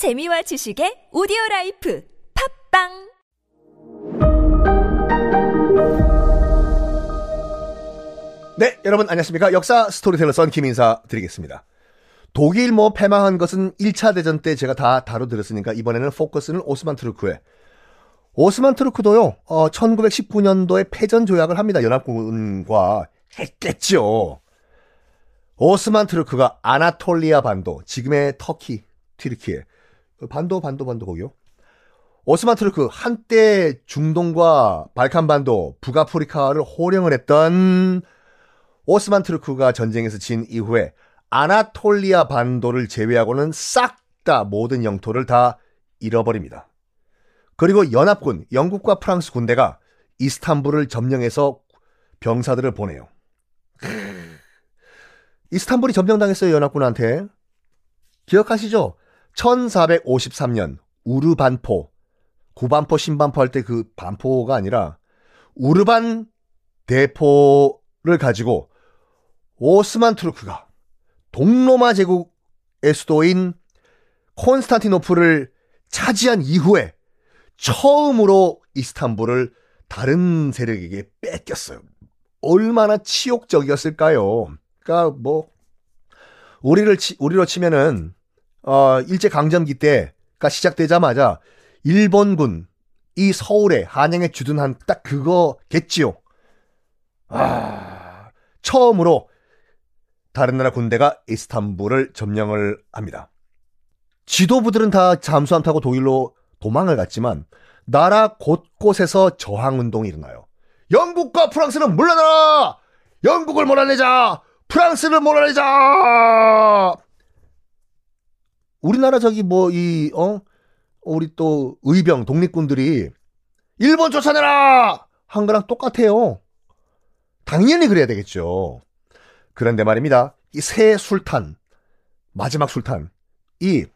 재미와 지식의 오디오 라이프 팟빵 네, 여러분 안녕하십니까? 역사 스토리텔러 선 김인사 드리겠습니다. 독일 뭐 패망한 것은 1차 대전 때 제가 다 다뤄 드렸으니까 이번에는 포커스는 오스만 트루크에 오스만 트루크도요, 어, 1919년도에 패전 조약을 합니다. 연합군과 했겠죠. 오스만 트루크가 아나톨리아 반도, 지금의 터키, 튀르키예, 반도, 반도, 반도 거기요. 오스만 트루크 한때 중동과 발칸 반도, 북아프리카를 호령을 했던 오스만 트루크가 전쟁에서 진 이후에 아나톨리아 반도를 제외하고는 싹 다 모든 영토를 다 잃어버립니다. 그리고 연합군, 영국과 프랑스 군대가 이스탄불을 점령해서 병사들을 보내요. 이스탄불이 점령당했어요, 연합군한테. 기억하시죠? 1453년 우르반포, 구반포, 신반포 할 때 그 반포가 아니라 우르반 대포를 가지고 오스만 투르크가 동로마 제국의 수도인 콘스탄티노플을 차지한 이후에 처음으로 이스탄불을 다른 세력에게 뺏겼어요. 얼마나 치욕적이었을까요? 그러니까 뭐 우리를 치, 우리로 치면은 어 일제 강점기 때가 시작되자마자 일본군 이 서울에 한양에 주둔한 딱 그거겠지요. 아 처음으로 다른 나라 군대가 이스탄불을 점령을 합니다. 지도부들은 다 잠수함 타고 독일로 도망을 갔지만 나라 곳곳에서 저항 운동이 일어나요. 영국과 프랑스는 물러나라! 영국을 몰아내자! 프랑스를 몰아내자! 우리나라 저기 뭐 이 어? 우리 또 의병 독립군들이 일본 쫓아내라! 한 거랑 똑같아요. 당연히 그래야 되겠죠. 그런데 말입니다. 이 새 술탄, 마지막 술탄, 이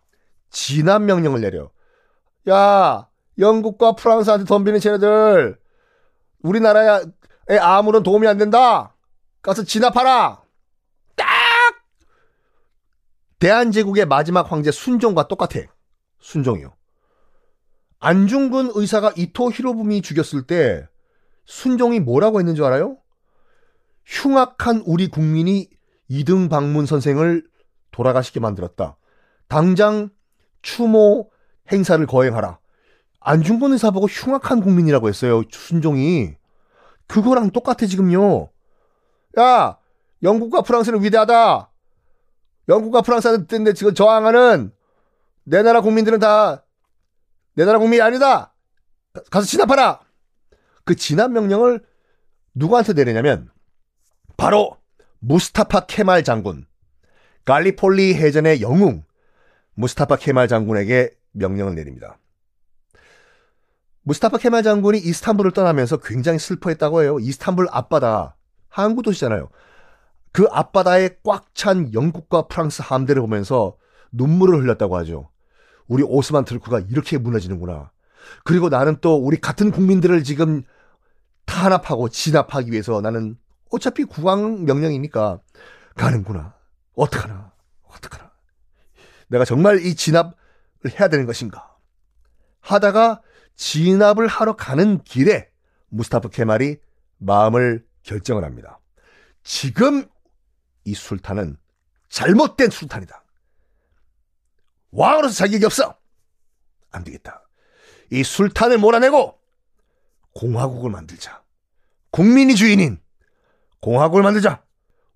진압 명령을 내려. 야, 영국과 프랑스한테 덤비는 쟤네들, 우리나라에 아무런 도움이 안 된다. 가서 진압하라. 딱! 대한제국의 마지막 황제 순종과 똑같아. 순종이요. 안중근 의사가 이토 히로부미 죽였을 때 순종이 뭐라고 했는 줄 알아요? 흉악한 우리 국민이 이등 방문 선생을 돌아가시게 만들었다. 당장 추모 행사를 거행하라. 안중근 의사 보고 흉악한 국민이라고 했어요. 순종이. 그거랑 똑같아 지금요. 야, 영국과 프랑스는 위대하다. 영국과 프랑스한테 지금 저항하는 내 나라 국민들은 다 내 나라 국민이 아니다. 가서 진압하라. 그 진압 명령을 누구한테 내리냐면 바로 무스타파 케말 장군, 갈리폴리 해전의 영웅 무스타파 케말 장군에게 명령을 내립니다. 무스타파 케말 장군이 이스탄불을 떠나면서 굉장히 슬퍼했다고 해요. 이스탄불 앞바다, 항구 도시잖아요. 그 앞바다에 꽉 찬 영국과 프랑스 함대를 보면서 눈물을 흘렸다고 하죠. 우리 오스만 트루크가 이렇게 무너지는구나. 그리고 나는 또 우리 같은 국민들을 지금 탄압하고 진압하기 위해서 나는 어차피 국왕 명령이니까 가는구나. 어떡하나. 어떡하나. 내가 정말 이 진압을 해야 되는 것인가. 하다가 진압을 하러 가는 길에 무스타프 케말이 마음을 결정을 합니다. 지금 이 술탄은 잘못된 술탄이다. 왕으로서 자격이 없어. 안 되겠다. 이 술탄을 몰아내고 공화국을 만들자. 국민이 주인인 공화국을 만들자.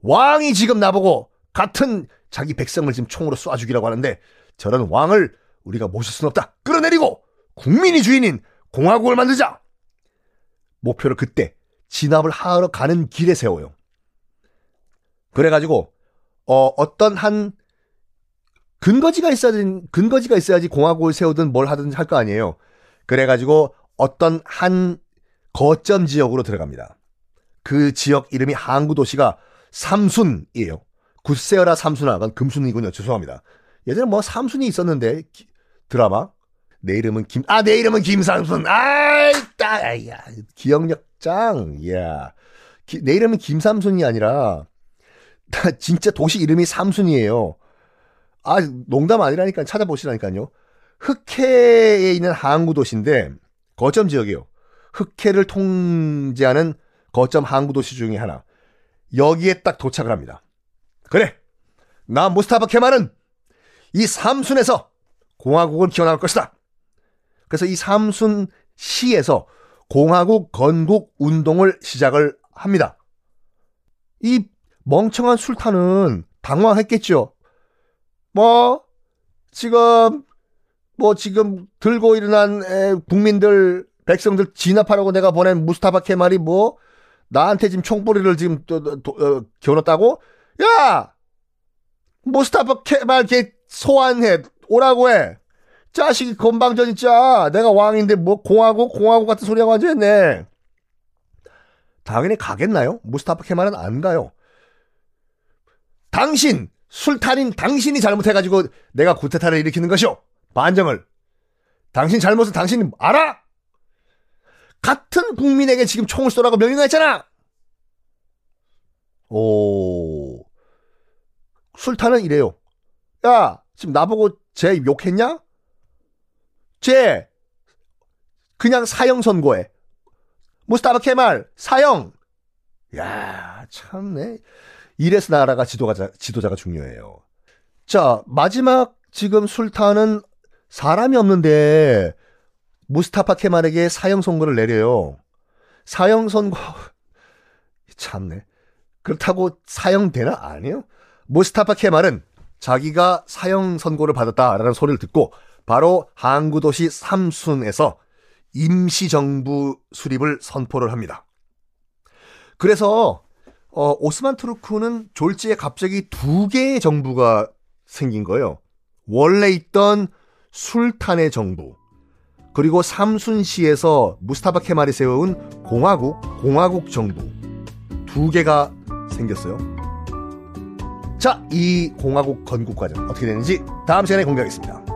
왕이 지금 나보고 같은 자기 백성을 지금 총으로 쏴 죽이라고 하는데 저런 왕을 우리가 모실 수는 없다. 끌어내리고 국민이 주인인 공화국을 만들자. 목표를 그때 진압을 하러 가는 길에 세워요. 그래가지고 어, 어떤 한 근거지가 있어야 근거지가 있어야지 공화국을 세우든 뭘 하든 할 거 아니에요. 그래가지고 어떤 한 거점 지역으로 들어갑니다. 그 지역 이름이 항구 도시가 삼순이에요. 굿세어라 삼순아, 건 금순이군요. 죄송합니다. 예전에 뭐 삼순이 있었는데 기, 드라마 내 이름은 김, 아, 내 이름은 김삼순. 아이, 따, 야, 기억력 짱. 야. 기, 내 이름은 김삼순이 아니라, 진짜 도시 이름이 삼순이에요. 아, 농담 아니라니까 찾아보시라니까요. 흑해에 있는 항구 도시인데 거점 지역이요. 흑해를 통제하는 거점 항구 도시 중에 하나. 여기에 딱 도착을 합니다. 그래. 나 무스타파 케말은 이 삼순에서 공화국을 기원할 것이다. 그래서 이 삼순 시에서 공화국 건국 운동을 시작을 합니다. 이 멍청한 술탄은 당황했겠죠. 뭐 지금 뭐 지금 들고 일어난 에, 국민들 백성들 진압하라고 내가 보낸 무스타바 케말이 뭐 나한테 지금 총뿌리를 지금 또, 또, 또 어, 겨눴다고? 야! 무스타바 케말 걔 소환해 오라고 해. 자식이 건방져 진짜. 내가 왕인데 뭐 공화국 공화국 같은 소리하고 앉아있네. 당연히 가겠나요? 무스타파 케말은 안 가요. 당신 술탄인 당신이 잘못해가지고 내가 구테타를 일으키는 것이오. 반정을. 당신 잘못은 당신이 알아? 같은 국민에게 지금 총을 쏘라고 명령했잖아. 오. 술탄은 이래요. 야, 지금 나보고 쟤 욕했냐? 쟤 그냥 사형 선고해. 무스타바 케말 사형. 야, 참네. 이래서 나라가 지도가 지도자가 중요해요. 자, 마지막 지금 술탄은 사람이 없는데 무스타파 케말에게 사형 선고를 내려요. 사형 선고 참네. 그렇다고 사형 되나 아니요. 무스타파 케말은 자기가 사형 선고를 받았다라는 소리를 듣고 바로 항구 도시 삼순에서 임시 정부 수립을 선포를 합니다. 그래서 어, 오스만 투르크는 졸지에 갑자기 두 개의 정부가 생긴 거예요. 원래 있던 술탄의 정부 그리고 삼순시에서 무스타바 케말이 세운 공화국 공화국 정부 두 개가 생겼어요. 자, 이 공화국 건국 과정 어떻게 되는지 다음 시간에 공개하겠습니다.